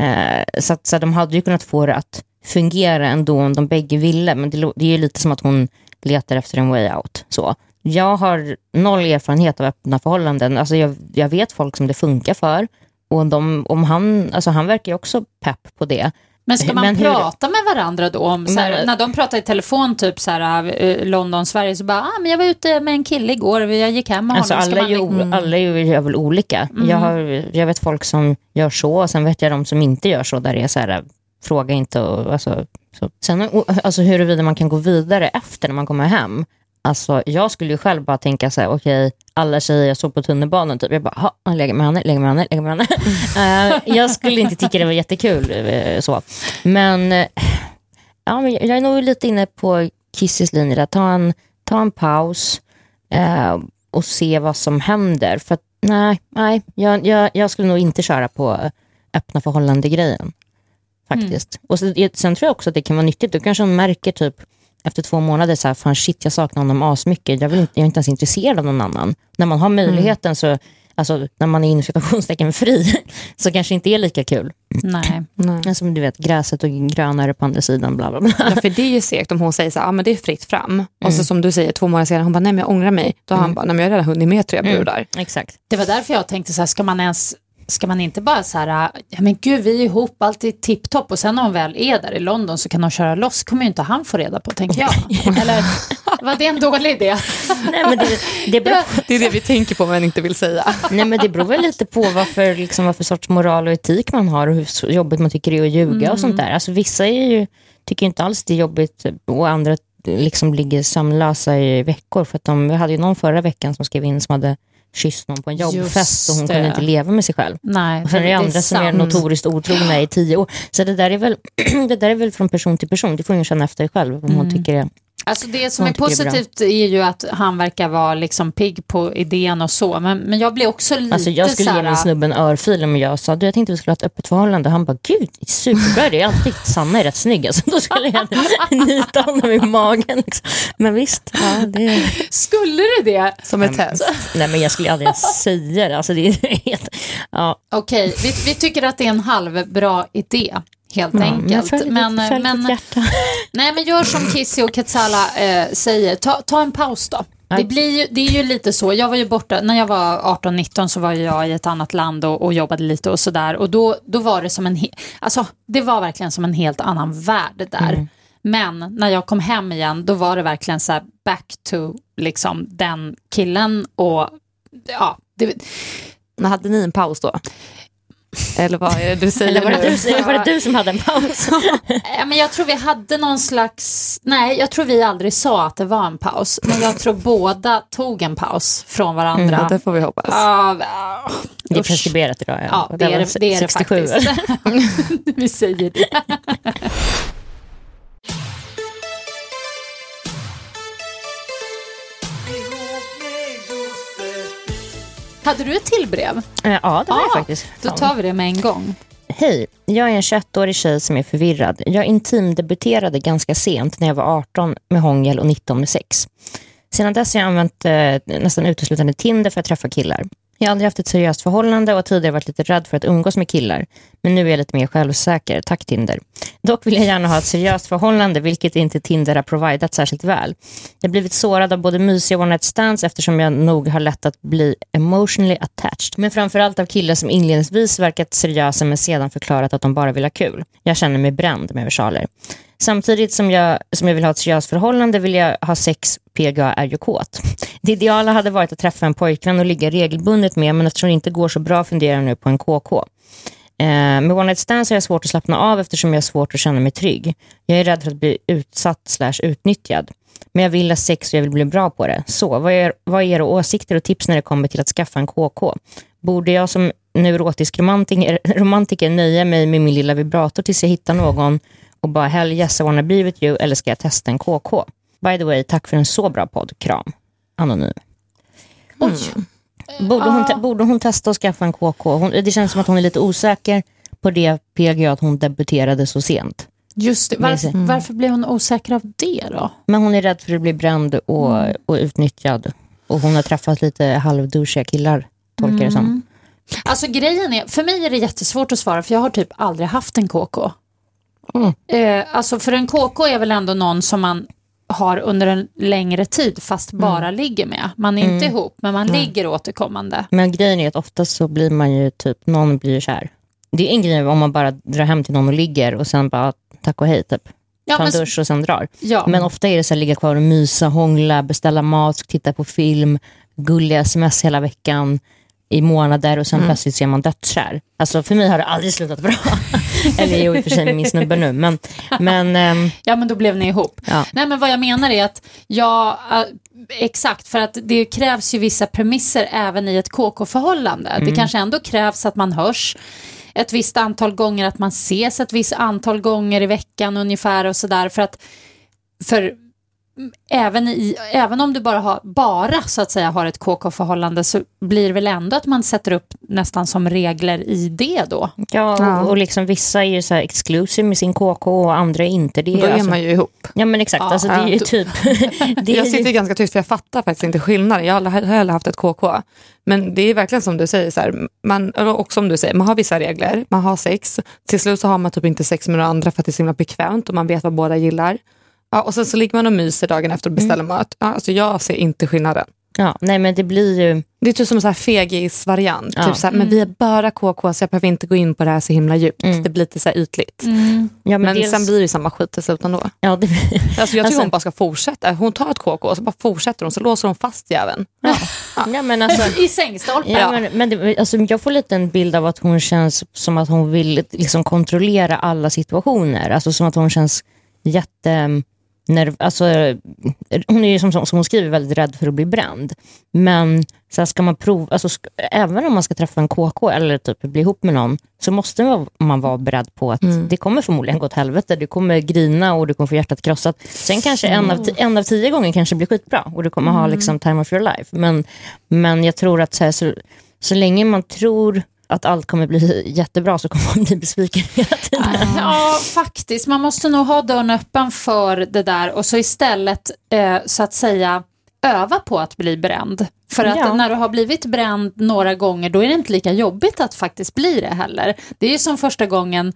Eh, så att, så att de hade ju kunnat få det att fungera ändå om de bägge ville, men det, det är ju lite som att hon letar efter en way out. Så. Jag har noll erfarenhet av öppna förhållanden. Alltså jag, jag vet folk som det funkar för. Och de, om han, alltså han verkar ju också pepp på det. Men ska man Men hur- prata med varandra då? Om, så här, Men- när de pratar i telefon, typ så här, eh, London, Sverige, så bara, ah, men jag var ute med en kille igår, jag gick hem med Alltså honom. Alla, ju, man li- o- alla ju, gör väl olika. Jag, har, jag vet folk som gör så, och sen vet jag de som inte gör så, där det är så här, fråga inte. Och, alltså, så. Sen, alltså huruvida man kan gå vidare efter när man kommer hem. Alltså, jag skulle ju själv bara tänka så här, okej, alla tjejer jag såg på tunnelbanan, typ, jag bara, ha, han lägger med henne, lägger med henne, lägger med henne. Eh, jag skulle inte tycka det var jättekul. eh, så. Men, eh, ja, men jag är nog lite inne på Kisses linje, där. Ta, en, ta en paus och se vad som händer. För att, nej, nej jag, jag, jag skulle nog inte köra på öppna förhållande-grejen. Faktiskt. Och så, sen tror jag också att det kan vara nyttigt. Då kanske hon märker typ efter två månader så här, fan shit jag saknar honom asmycket. Jag, vill inte, jag är inte ens intresserad av någon annan. När man har möjligheten så, alltså när man är inom citationstecken fri, så kanske inte är lika kul. Nej. Men som du vet, gräset och grönare på andra sidan, bla bla bla. Ja, för det är ju segt om hon säger så här, ah, men det är fritt fram. Och Mm. så som du säger, två månader senare, hon bara, nej men jag ångrar mig. Då har han bara, nej men jag har redan hunnit med tre Mm. brudar. Exakt. Det var därför jag tänkte så här, ska man ens Ska man inte bara så här, ja men gud vi är ihop, allt är tipptopp och sen när hon väl är där i London så kan hon köra loss, kommer ju inte han få reda på tänker jag. Eller var det en dålig idé? Nej, men det, det beror, Det är det vi tänker på men inte vill säga. Nej, men det beror väl lite på varför, liksom, vad för sorts moral och etik man har och hur jobbigt man tycker det är att ljuga och sånt där. Alltså, vissa är ju, tycker inte alls det är jobbigt och andra liksom ligger sömnlösa i veckor. För att de, vi hade ju någon förra veckan som skrev in som hade kysst någon på en jobbfest och hon det. kunde inte leva med sig själv. Nej, Och sen är det andra som är sant. notoriskt otrogna i tio år. Så det där är väl, det där är väl från person till person. Det får hon känna efter själv om hon tycker det. Alltså det som är det är positivt är ju att han verkar vara liksom pigg på idén och så, men, men jag blir också lite Alltså jag skulle så ge min snubbe en örfil om jag sa du, jag tänkte vi skulle ha ett öppet förhållande. Han bara, gud, superbra det. Jag har alltid tyckt Sanna är rätt snygg. Alltså, då skulle jag nita honom i magen. Liksom. Men visst, ja, det... Skulle du det? Som ett test. Nej men jag skulle aldrig säga det. Alltså, det är helt... Ja. Okej, vi, vi tycker att det är en halvbra idé. Helt enkelt. följ ditt- Men, men, hjärta. nej, men gör som Kissy och Katsala eh, säger, ta, ta en paus då. Det, blir ju, det är ju lite så, jag var ju borta, när jag var 18-19 så var jag i ett annat land och, och jobbade lite och sådär och då, då var det som en, he- alltså det var verkligen som en helt annan värld där. Mm. Men när jag kom hem igen då var det verkligen så här back to liksom den killen och ja, det, Men hade ni en paus då? Eller vad är det du säger Eller var det, nu? du, var det du som hade en paus? Ja, men jag tror vi hade någon slags, nej jag tror vi aldrig sa att det var en paus, men jag tror båda tog en paus från varandra. Ja, det får vi hoppas. Ja, ja, Det är preskriberat idag. Ja, det är var det, det, är det 67. faktiskt. vi säger det. Hade du ett till brev? Eh, Ja, det var det Ja, faktiskt. Då tar vi det med en gång. Hej, jag är en 21-årig tjej som är förvirrad. Jag intimdebuterade ganska sent när jag var 18 med hångel och 19 med sex. Sedan dess har jag använt eh, nästan uteslutande Tinder för att träffa killar. Jag har aldrig haft ett seriöst förhållande och har tidigare varit lite rädd för att umgås med killar. Men nu är jag lite mer självsäker. Tack Tinder. Dock vill jag gärna ha ett seriöst förhållande, vilket inte Tinder har providat särskilt väl. Jag har blivit sårad av både mysiga one night stands eftersom jag nog har lätt att bli emotionally attached. Men framförallt av killar som inledningsvis verkat seriösa men sedan förklarat att de bara vill ha kul. Jag känner mig bränd med versaler. Samtidigt som jag, som jag vill ha ett seriöst förhållande vill jag ha sex, PGA är ju kåt. Det ideala hade varit att träffa en pojkvän och ligga regelbundet med, men eftersom det inte går så bra funderar jag nu på en KK. Eh, med one night stands har jag svårt att slappna av eftersom jag har svårt att känna mig trygg. Jag är rädd för att bli utsatt slash utnyttjad. Men jag vill ha sex och jag vill bli bra på det. Så, vad är, vad är era åsikter och tips när det kommer till att skaffa en KK? Borde jag som neurotisk romantiker, romantiker nöja mig med min lilla vibrator tills jag hittar någon och bara hell yes I wanna be with you eller ska jag testa en KK? By the way, tack för en så bra podd. Kram. Anonym. Oj. Borde hon, te- borde hon testa att skaffa en KK? Hon, det känns som att hon är lite osäker på det PGA att hon debuterade så sent. Just det. Varför, varför blev hon osäker av det då? Men hon är rädd för att bli bränd och, och utnyttjad. Och hon har träffat lite halvdouchiga killar, tolkar det som. Alltså grejen är, för mig är det jättesvårt att svara för jag har typ aldrig haft en KK. Mm. Eh, alltså för en KK är väl ändå någon som man har under en längre tid fast bara ligger med. Man är inte ihop men man ligger återkommande. Men grejen är att oftast så blir man ju typ, någon blir kär. Det är en grej om man bara drar hem till någon och ligger och sen bara tack och hej typ. Ja, Ta en dusch och sen drar. Ja. Men ofta är det så här, ligga kvar och mysa, hångla, beställa mat, titta på film, gulliga sms hela veckan i månader och sen Mm. plötsligt så är man dödskär. Alltså för mig har det aldrig slutat bra. Eller jo, i och för sig med min snubbe nu. Men, men ehm, Ja, men då blev ni ihop. Ja. Nej, men vad jag menar är att, ja, exakt, för att det krävs ju vissa premisser även i ett KK-förhållande. Mm. Det kanske ändå krävs att man hörs ett visst antal gånger, att man ses ett visst antal gånger i veckan ungefär och sådär. För att, för även, i, även om du bara har, bara så att säga har ett KK-förhållande så blir det väl ändå att man sätter upp nästan som regler i det då. ja, och, och liksom vissa är ju så här exclusive med sin KK och andra är inte det. Då är Alltså, man ju ihop. Ja men exakt, alltså, det är ju Ja. typ... det är Jag ju, sitter ganska tyst för jag fattar faktiskt inte skillnaden. Jag har aldrig haft ett KK. Men det är verkligen som du säger, så här, man, och som du säger, man har vissa regler, man har sex. Till slut så har man typ inte sex med några andra för att det är så himla bekvämt och man vet vad båda gillar. Ja, och sen så ligger man och myser dagen efter och beställer mat. Ja, alltså jag ser inte skillnaden. ja, nej men det blir ju... Det är typ som en fegis-variant. Ja. Typ så här, Men vi är bara KK så jag behöver inte gå in på det här så himla djupt. Det blir lite så här ytligt. Ja, Men dels- sen blir det ju samma skit till slut ändå. Ja, det, Alltså jag tycker Alltså- hon bara ska fortsätta. Hon tar ett KK och så bara fortsätter hon, så låser hon fast jäveln. ja, men alltså, I sängstolpen. ja, men, men det, alltså, jag får lite en bild av att hon känns som att hon vill liksom, kontrollera alla situationer. Alltså som att hon känns jätte... Nerv, alltså, hon är ju som, som hon skriver väldigt rädd för att bli bränd. Men så här, ska man prova, alltså, sk- även om man ska träffa en KK eller typ bli ihop med någon så måste man, man vara beredd på att det kommer förmodligen gå åt helvete. Du kommer grina och du kommer få hjärtat krossat. Sen kanske en, av, en av tio gånger kanske blir skitbra och du kommer ha liksom time of your life. Men, men jag tror att så, här, så, så länge man tror att allt kommer bli jättebra så kommer man bli besviken hela tiden. Ja, faktiskt. Man måste nog ha dörren öppen för det där och så istället eh, så att säga öva på att bli bränd. För att Ja. när du har blivit bränd några gånger då är det inte lika jobbigt att faktiskt bli det heller. Det är ju som första gången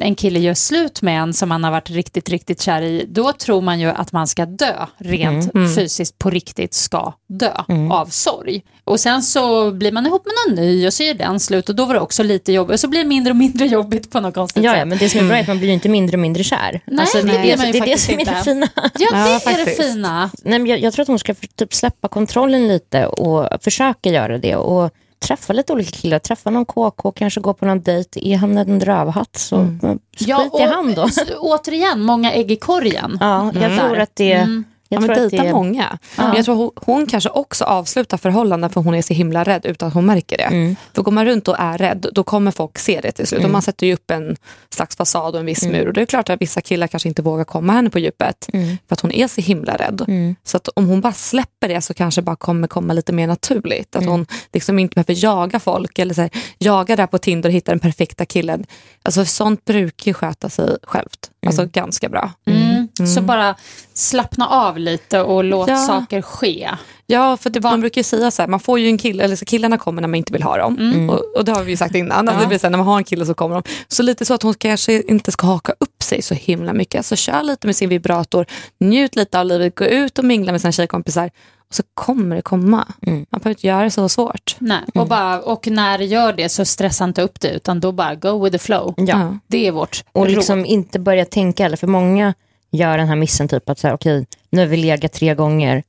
en kille gör slut med en som man har varit riktigt, riktigt kär i. Då tror man ju att man ska dö rent fysiskt på riktigt ska dö av sorg. Och sen så blir man ihop med någon ny och så gör den slut och då var det också lite jobbigt och så blir det mindre och mindre jobbigt på något konstigt Ja, sätt. ja, men det som är bra är att man blir ju inte mindre och mindre kär. Alltså, Nej, det blir man ju det, är det som är det fina. Ja, det Ja, är faktiskt. det fina. Nej, men jag, jag tror att hon ska typ släppa kontrollen lite och försöka göra det. Och träffa lite olika killar, träffa någon KK, kanske gå på någon dejt. Är han en rövhatt så mm. skit i han då. återigen, många ägg i korgen. Ja, jag tror att det... Mm. Jag Ja, dejta det många. Men jag tror hon, hon kanske också avslutar förhållanden för hon är så himla rädd utan att hon märker det. Mm. För går man runt och är rädd då kommer folk se det till slut. Och man sätter ju upp en slags fasad och en viss Mm. mur. Och det är klart att vissa killar kanske inte vågar komma henne på djupet. Mm. För att hon är så himla rädd. Så att om hon bara släpper det så kanske det bara kommer komma lite mer naturligt. Mm. Att hon liksom inte behöver jaga folk eller så här, jaga där på Tinder och hitta den perfekta killen. Alltså sånt brukar ju sköta sig självt. Alltså ganska bra. Mm. Så bara slappna av lite och låt Ja. saker ske. Ja, för det, man brukar ju säga så här, man får ju en kille, eller så killarna kommer när man inte vill ha dem. Mm. Och, och det har vi ju sagt innan, att det blir så här, när man har en kille så kommer de. Så lite så att hon kanske inte ska haka upp sig så himla mycket. Så kör lite med sin vibrator, njut lite av livet, gå ut och mingla med sina tjejkompisar. Och så kommer det komma. Man behöver inte göra det så svårt. Nej, och, bara, och när det gör det så stressa inte upp det utan då bara go with the flow. Ja. Det är vårt Och råd. liksom inte börja tänka heller, för många gör den här missen typ att så här, okej, nu har vi legat tre gånger,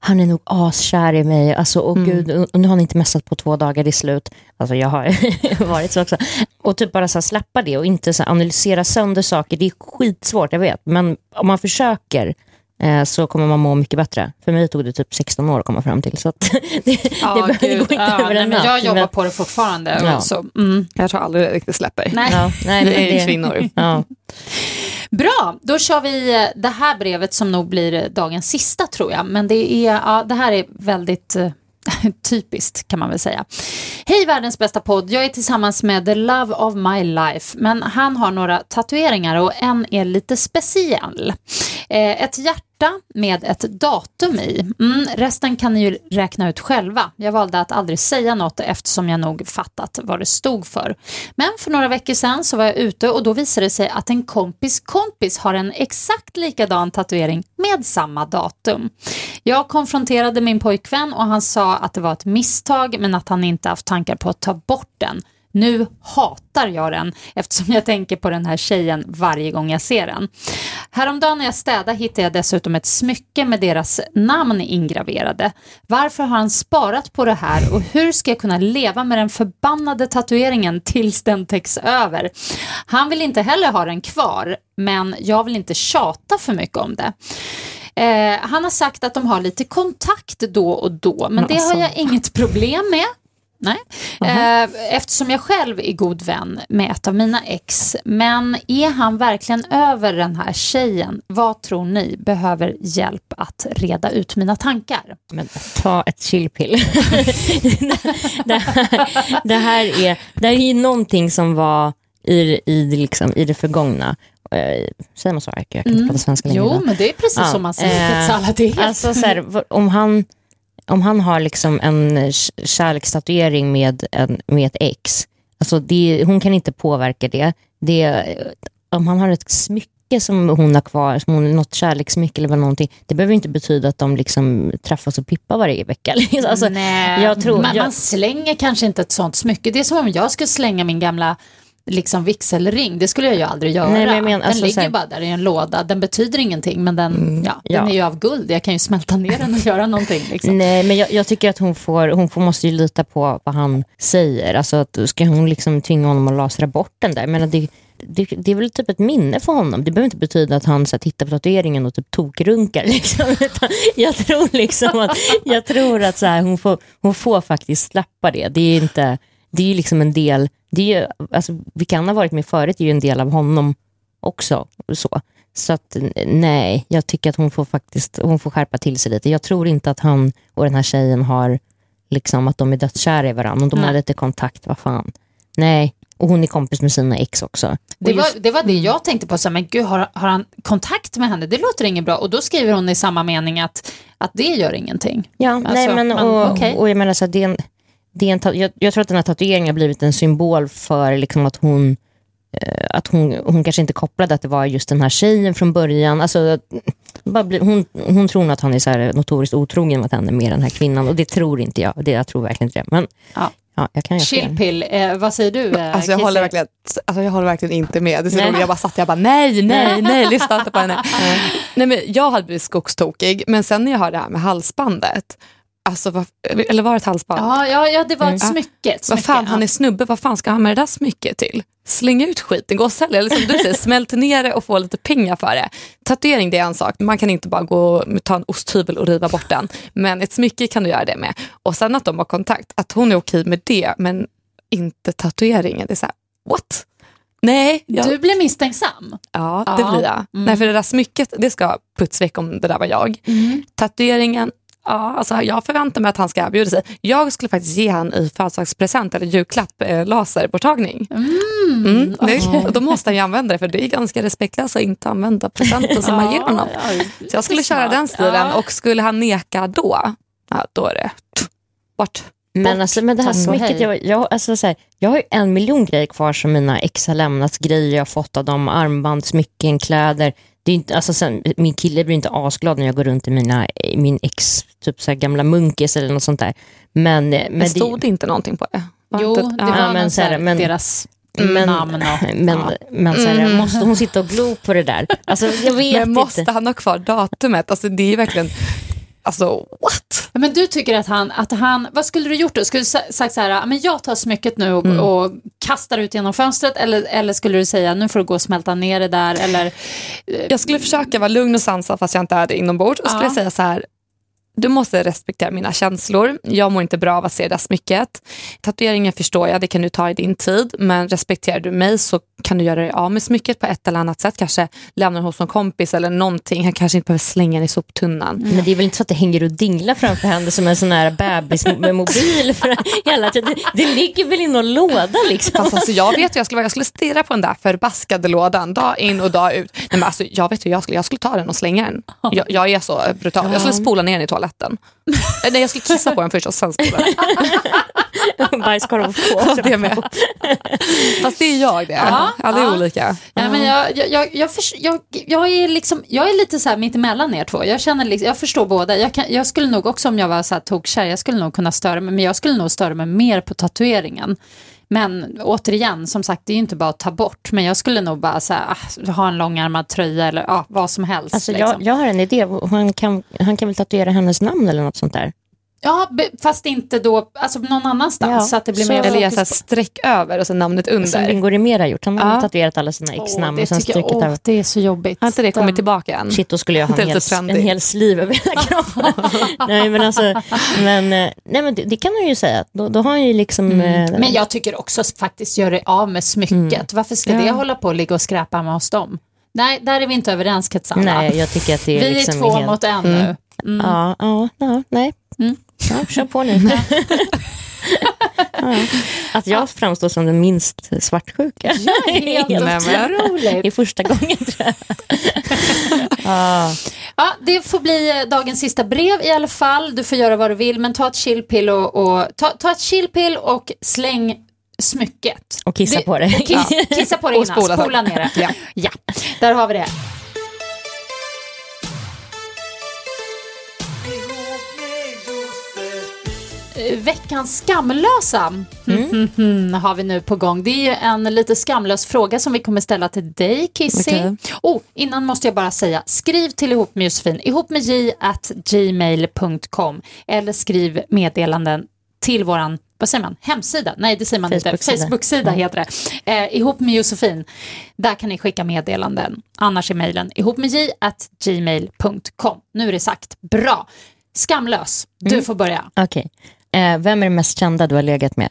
han är nog askär i mig, alltså åh gud, och nu har han inte messat på två dagar, det är slut. Alltså jag har varit så också. Och typ bara så här, släppa det och inte så här, analysera sönder saker, det är skitsvårt, jag vet, men om man försöker eh, så kommer man må mycket bättre. För mig tog det typ 16 år att komma fram till, så att det, Ja, det, det går inte ja, över en men Jag natt, jobbar men- på det fortfarande. Ja. Så, mm. Jag tror aldrig det riktigt släpper. Nej. Ja, nej, men är det- kvinnor. Ja. Bra, då kör vi eh, det här brevet som nog blir eh, dagens sista tror jag. Men det, är, ja, det här är väldigt eh, typiskt kan man väl säga. Hej världens bästa podd, jag är tillsammans med the love of my life. Men han har några tatueringar och en är lite speciell. Eh, ett hjärta med ett datum i. Mm, resten kan ni ju räkna ut själva. Jag valde att aldrig säga något eftersom jag nog fattat vad det stod för. Men för några veckor sedan så var jag ute och då visade det sig att en kompis kompis har en exakt likadan tatuering med samma datum. Jag konfronterade min pojkvän och han sa att det var ett misstag men att han inte haft tankar på att ta bort den. Nu hatar jag den eftersom jag tänker på den här tjejen varje gång jag ser den. Häromdagen när jag städade hittade jag dessutom ett smycke med deras namn ingraverade. Varför har han sparat på det här och hur ska jag kunna leva med den förbannade tatueringen tills den täcks över? Han vill inte heller ha den kvar, men jag vill inte tjata för mycket om det. Eh, han har sagt att de har lite kontakt då och då, men det har jag inget problem med. Nej. Eh, eftersom jag själv är god vän med ett av mina ex. Men är han verkligen över den här tjejen? Vad tror ni? Behöver hjälp att reda ut mina tankar. Men ta ett chillpill. det, här, det, här är, det här är ju någonting som var i, i, liksom, i det förgångna. Eh, Säger man så? Jag kan inte prata svenska längre. Jo, men det är precis Ja, som man säger. helt- Alltså, så här, om, han, om han har liksom en kärlekstatuering med, en, med ett ex, alltså det, hon kan inte påverka det. det. Om han har ett smycke som hon har kvar, som hon, något kärlekssmycke eller vad någonting, det behöver inte betyda att de liksom träffas och pippar varje vecka. alltså, Nej, jag tror- man, jag- man slänger kanske inte ett sånt smycke. Det är som om jag skulle slänga min gamla liksom vigselring. Det skulle jag ju aldrig göra. Nej, men jag menar, den alltså, ligger här- bara där i en låda. Den betyder ingenting, men den, ja, den ja. är ju av guld. Jag kan ju smälta ner den och göra någonting. Liksom. Nej, men jag, jag tycker att hon, får, hon får, måste ju lita på vad han säger. Alltså att ska hon liksom tvinga honom att lasra bort den där? Menar, det, det, det är väl typ ett minne för honom. Det behöver inte betyda att han så här, tittar på tatueringen och typ tokrunkar. Liksom. Jag tror liksom att, jag tror att så här, hon, får, hon får faktiskt släppa det. Det är inte det är liksom en del, det är ju, alltså, vilka han har varit med förut är ju en del av honom också. Så. Så att nej, jag tycker att hon får faktiskt hon får skärpa till sig lite. Jag tror inte att han och den här tjejen har liksom att de är dödskära i varandra. Om de har lite kontakt, vad fan. Nej, och hon är kompis med sina ex också. Det var, just- det var det jag tänkte på, så här, men gud har, har han kontakt med henne? Det låter inget bra. Och då skriver hon i samma mening att, att det gör ingenting. Ja, Alltså, nej, men, och, okej. och jag menar så här, det är en, det är en, jag, jag tror att den här tatueringen har blivit en symbol för liksom att hon eh, att hon, hon kanske inte kopplade att det var just den här tjejen från början. Alltså, bli, hon, hon tror nog att han är så här notoriskt otrogen mot henne med den här kvinnan och det tror inte jag. Det, jag tror verkligen inte det. Men Ja. ja, jag kan. Chillpill, eh, vad säger du? Eh, Alltså jag, håller verkligen, alltså jag håller verkligen inte med. Det är. Jag bara satt jag bara nej, nej, nej, lyssna inte på henne. nej, men jag hade blivit skogstokig, men sen när jag hörde det här med halsbandet, alltså, vad, eller var det ett halsband? Ja, ja, ja, det var ett Mm. smycke. ett Vad fan, han är snubbe, vad fan ska han med det där smycket till? Släng ut skiten, gå och sälj Eller som du säger, smält ner det och få lite pengar för det. Tatuering det är en sak, man kan inte bara gå och ta en osthyvel och riva bort den. Men ett smycke kan du göra det med. Och sen att de har kontakt, att hon är okej med det, men inte tatueringen. Det är så här, what? Nej, jag, Du blir misstänksam. ja det Ja, blir jag. mm. Nej, för det där smycket, det ska puts väck om det där var jag. Tatueringen, Ja, alltså jag förväntar mig att han ska erbjuda sig. Jag skulle faktiskt ge han i födelsedagspresent eller julklapp eh, laserborttagning. Mm. Det, och då måste han ju använda det för det är ganska respektlöst att inte använda presenter som man ger honom. Så jag skulle köra den stilen och skulle han neka då, ja, då är det bort. Men, alltså, med det här smycket, jag, jag, alltså, så här, jag har ju en miljon grejer kvar som mina ex har lämnat, grejer jag fått av dem, armband, smycken, kläder. Det är inte, alltså, sen, min kille blir inte asglad när jag går runt i mina, min ex typ så här, gamla munkis eller något sånt där. Men, men, Men stod det inte någonting på det? Var Jo, inte- det ja. var men men, så här, men- deras men, namn och... men, ja. men så här, måste hon sitta och glo på det där? Alltså, jag vet Men måste inte. han ha kvar datumet? Alltså det är verkligen, alltså what? Men du tycker att han, att han, vad skulle du gjort då? Skulle du sa- sagt så här, "Ja, men jag tar smycket nu och, Mm. och kastar ut genom fönstret eller, eller skulle du säga, nu får du gå och smälta ner det där eller Jag skulle försöka vara lugn och sansad fast jag inte är det inombords och skulle Ja. jag säga så här, du måste respektera mina känslor. Jag mår inte bra av att se det här smycket. Tatueringen förstår jag, det kan du ta i din tid. Men respekterar du mig så kan du göra dig av med smycket på ett eller annat sätt. Kanske lämna det hos någon kompis eller någonting. Han kanske inte behöver slänga det i soptunnan. Men det är väl inte så att det hänger och dinglar framför henne som en sån här bebis med mobil för hela tiden. Det, det ligger väl i någon låda liksom. Fast alltså, jag vet hur jag skulle vara. Jag skulle stirra på den där förbaskade lådan dag in och dag ut. Nej, men alltså, jag vet hur jag skulle, jag skulle ta den och slänga den. Jag, jag är så brutal. Jag skulle spola ner den i toaletten. Eh, Nej, jag skulle kissa på den först och sen spola den. Bajskorv Ja, det med. Fast det är jag det. Ja, Alla är ja. olika. Ja, men jag, jag, jag, jag, förs- jag, jag, är liksom, jag är lite så här mittemellan er två. Jag, känner liksom, jag förstår båda. Jag, kan, jag skulle nog också om jag var så här tokkär, jag skulle nog kunna störa mig, men jag skulle nog störa mig mer på tatueringen. Men återigen, som sagt, det är ju inte bara att ta bort, men jag skulle nog bara här, ah, ha en långärmad tröja eller ah, vad som helst. Alltså, liksom. jag, jag har en idé. Han kan, han kan väl tatuera hennes namn eller något sånt där? Ja, fast inte då, alltså någon annanstans, Ja, så att det blir så- mer Eller göra så här streck över och så namnet Som under. Bingo Rimér har gjort. Han har Ja. tatuerat alla sina ex-namn det och sen tycker jag, över. det är så jobbigt. Har inte det kommit tillbaka än? Shit, då skulle jag ha en hel, en hel sliv över hela kroppen. nej, men alltså, men, eh, nej, men det, det kan han ju säga. Då, då har han ju liksom... eh, Men jag tycker också faktiskt gör det av med smycket. Varför ska det hålla på och ligga och skräpa med hos dem? Nej, där är vi inte överens Katsala. Nej, jag tycker att det är vi liksom är två helt... mot en nu. Mm. Ja, ja, ja, nej. Mm. Ja, kör på nu. ja. Att jag framstår som den minst svartsjuka. Helt Nej, men- Det otroligt. är första gången tror jag. ja. Ja, det får bli eh, dagens sista brev i alla fall. Du får göra vad du vill, men ta ett chillpill och, och, ta, ta ett chillpill och släng smycket. Och kissa på det. Kiss, kissa på det innan, spola spola, ner det. Ja. ja, där har vi det. Veckans skamlösa Mhm, har vi nu på gång. Det är en lite skamlös fråga som vi kommer ställa till dig, Kissy. Okej. Oh, innan måste jag bara säga, skriv till ihop med Josefin, ihop med j at gmail.com eller skriv meddelanden till våran vad säger man? Hemsida? Nej, det säger man inte. Facebook-sida. Facebook-sida heter det. Eh, ihop med Josefin. Där kan ni skicka meddelanden. Annars är mejlen ihop med j at gmail.com. Nu är det sagt. Bra. Skamlös. Du får börja. Okej. Eh, vem är det mest kända du har legat med?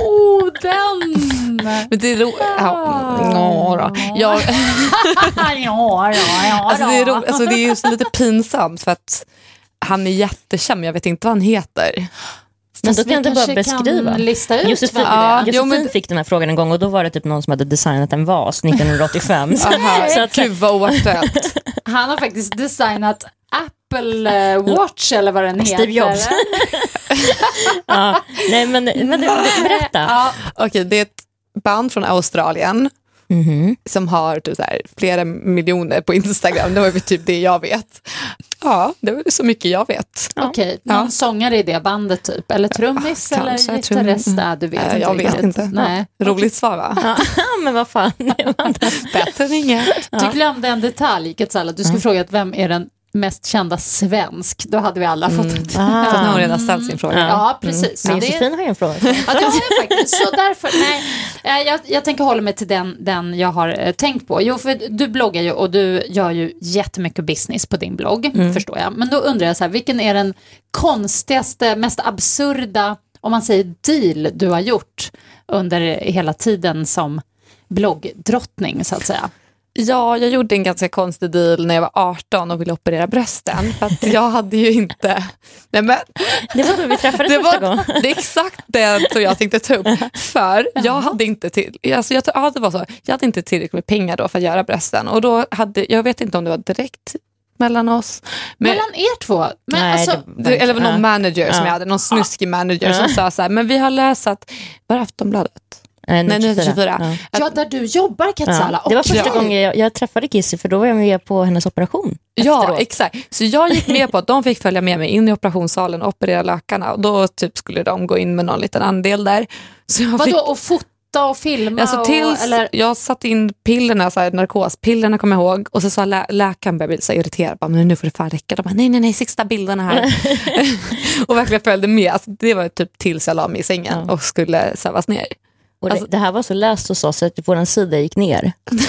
Oh, den! Men det är ro- ja, ja, då. Jag, ja, ja, ja. alltså det, är ro- alltså det är ju så lite pinsamt för att han är jättekänd men jag vet inte vad han heter. Men då kan du bara beskriva. Kan lista ut Josefin. Ja, Josefin jo, men- fick den här frågan en gång och då var det typ någon som hade designat en vas 1985. Så, Aha, så att, Gud vad oaktuellt. Han har faktiskt designat Apple Watch eller vad den heter. Steve Jobs. ja, nej men, men berätta. Ja, Okej, det är ett band från Australien Mhm. som har typ så här, flera miljoner på Instagram. Det var typ det jag vet. Ja, det var så mycket jag vet. Okej, någon Ja. sångare i det bandet typ? Eller trummis Ja, eller gitarrist? trum- Nej, du vet inte jag vet riktigt. inte. Nej. Roligt svar va? Ja, men vad fan. Bättre än inget. Du glömde en detalj, Katsala. Du skulle fråga att vem är den mest kända svensk? Då hade vi alla fått Mm. ett. Ah. Fast nu har hon redan ställt sin fråga. Ja, precis. Men Det- Josefin har ju en fråga. Ja, det har jag faktiskt. Så därför, nej, eh, jag, jag tänker hålla mig till den, den jag har eh, tänkt på. Jo, för du bloggar ju och du gör ju jättemycket business på din blogg, Mm. förstår jag. Men då undrar jag så här, vilken är den konstigaste, mest absurda, om man säger deal du har gjort under hela tiden som bloggdrottning, så att säga? Ja, jag gjorde en ganska konstig deal när jag var 18 och ville operera brösten. För att jag hade ju inte... Nej, men, Det var då vi träffades det, första var, gången. det är exakt det som jag tänkte ta upp. För jag hade inte till, alltså jag, ja, det var så, jag hade inte tillräckligt med pengar då för att göra brösten. Och då hade, jag vet inte om det var direkt mellan oss. Men, Mellan er två? Men Nej, alltså, det- det, eller någon manager som Ja. jag hade, någon snuskig manager som sa så här, men vi har läst att, var det Aftonbladet? Nej, Nej, nu är det 24. Ja. ja, där du jobbar Katsala. Ja. Det var första Okej. gången jag, jag träffade Kissy för då var jag med på hennes operation. Ja, efteråt. exakt. Så jag gick med på att de fick följa med mig in i operationssalen och operera lökarna. Och då typ skulle de gå in med någon liten andel där. Så jag fick, Vadå, och fota och filma? alltså tills och, eller, jag satte in pillerna, så här, narkospillerna kommer jag ihåg. Och så sa lä läkaren, började bli så irriterad, bara, men nu får det fan räcka. De bara, nej, nej, nej, sista bilderna här. och verkligen följde med. Alltså, det var typ tills jag la mig i sängen Ja. och skulle sövas ner. Och det, Alltså- det här var så läst hos oss att vår sida gick ner.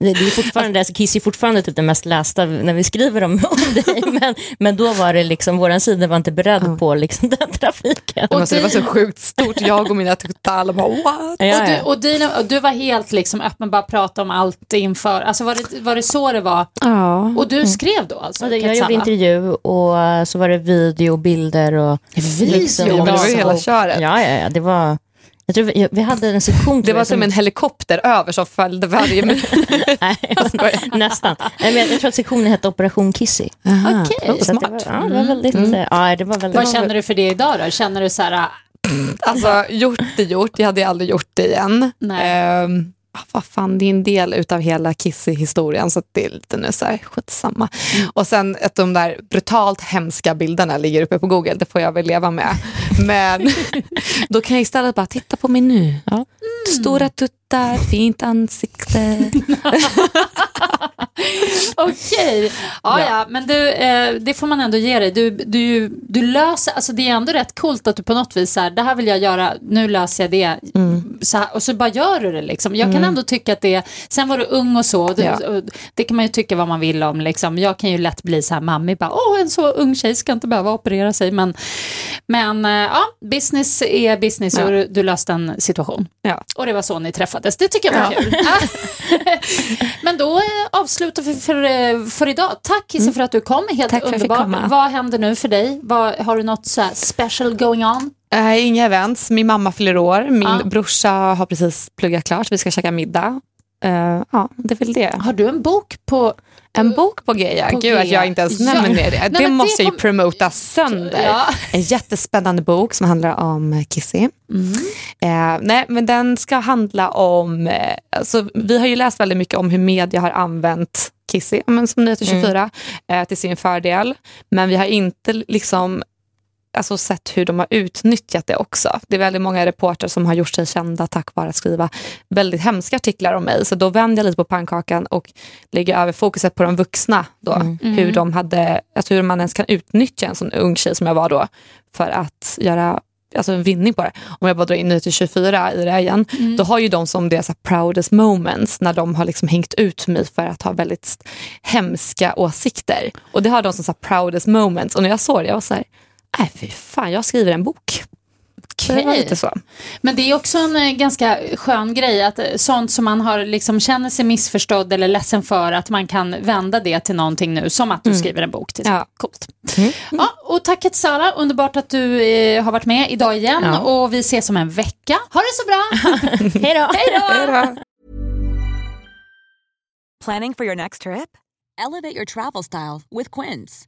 Det, det är fortfarande, alltså Kiss är fortfarande typ det mest lästa när vi skriver om, om dig, men, men då var det liksom, vår sida var inte beredd på liksom den trafiken. Och alltså, det var så sjukt stort, jag och mina tuttar, alla bara what? Ja, och, du, ja. och, dina, och du var helt liksom öppen, bara prata om allt inför. Alltså var det, var det så det var? Ja. Och du skrev då alltså? Ja, det- Jag gjorde intervju och eh, så var det video, bilder och... liksom- Video? Ja, men det var ju hela Ja, köret. ja, ja, det var... Jag tror vi, vi hade en sektion... Det var jag, som en helikopter över som följde varje minut. Nej, nästan. Nej, men jag, tror att sektionen hette Operation Kissy. Okej. Det var, ja, det var väldigt... eh, Ja, det var väldigt... Vad känner du för det idag då? Känner du så här, ah, Alltså gjort är gjort, jag hade aldrig gjort det igen. Nej. Ah, vad fan, det är en del utav hela Kissy-historien så det är lite nu så här, skitsamma. Och sen att de där brutalt hemska bilderna ligger uppe på Google, det får jag väl leva med. Men då kan jag istället bara titta på mig nu. Ja. Stora tuttar, fint ansikte. Okej, ja, ja, men du, eh, det får man ändå ge dig. Du, du, du löser, alltså det är ändå rätt coolt att du på något vis så här, det här vill jag göra, nu löser jag det. Så här, och så bara gör du det liksom. Jag kan ändå tycka att det, sen var du ung och så, och det, Ja. och det kan man ju tycka vad man vill om liksom. Jag kan ju lätt bli så här, mammi bara, åh en så ung tjej ska inte behöva operera sig. Men, men eh, ja, business är business och Ja. du, du löste en situation. Ja. Och det var så ni träffades. Det tycker jag var kul. Men då eh, avslutar vi för, eh, för idag. Tack Kisse för att du kom. Helt Mm. Tack underbart. Vad händer nu för dig? Vad, har du något så special going on? Äh, inga events, min mamma fyller år, min Ja. brorsa har precis pluggat klart, vi ska käka middag. Eh, ja, det är väl det. Har du en bok på... En bok på G, ja. Gud att jag inte ens Ja. nämner det. Nej, Det men det måste jag ju kom- promota sönder. Ja. En jättespännande bok som handlar om Kissy. Mm. Eh, nej, men den ska handla om, eh, alltså, vi har ju läst väldigt mycket om hur media har använt Kissy, men som Nyheter 24, eh, till sin fördel. Men vi har inte liksom alltså, sett hur de har utnyttjat det också. Det är väldigt många reportrar som har gjort sig kända tack vare att skriva väldigt hemska artiklar om mig. Så då vänder jag lite på pannkakan och lägger över fokuset på de vuxna. Då. Hur, de hade, alltså hur man ens kan utnyttja en sån ung tjej som jag var då för att göra alltså en vinning på det. Om jag bara drar in nu till 24 i det igen, då har ju de som deras proudest moments när de har liksom hängt ut mig för att ha väldigt hemska åsikter. Och det har de som så här proudest moments. Och när jag såg det, jag var så här, nej fy fan, jag skriver en bok. Så det. Men det är också en eh, ganska skön grej att eh, sånt som man har liksom känner sig missförstådd eller ledsen för att man kan vända det till någonting nu som att du skriver en bok till Ja. Coolt. Ja, och tack Sara, underbart att du eh, har varit med idag igen Ja. och vi ses om en vecka. Ha det så bra! Hej då! Hej då! Planning for your next trip? Elevate your travel style with Quince.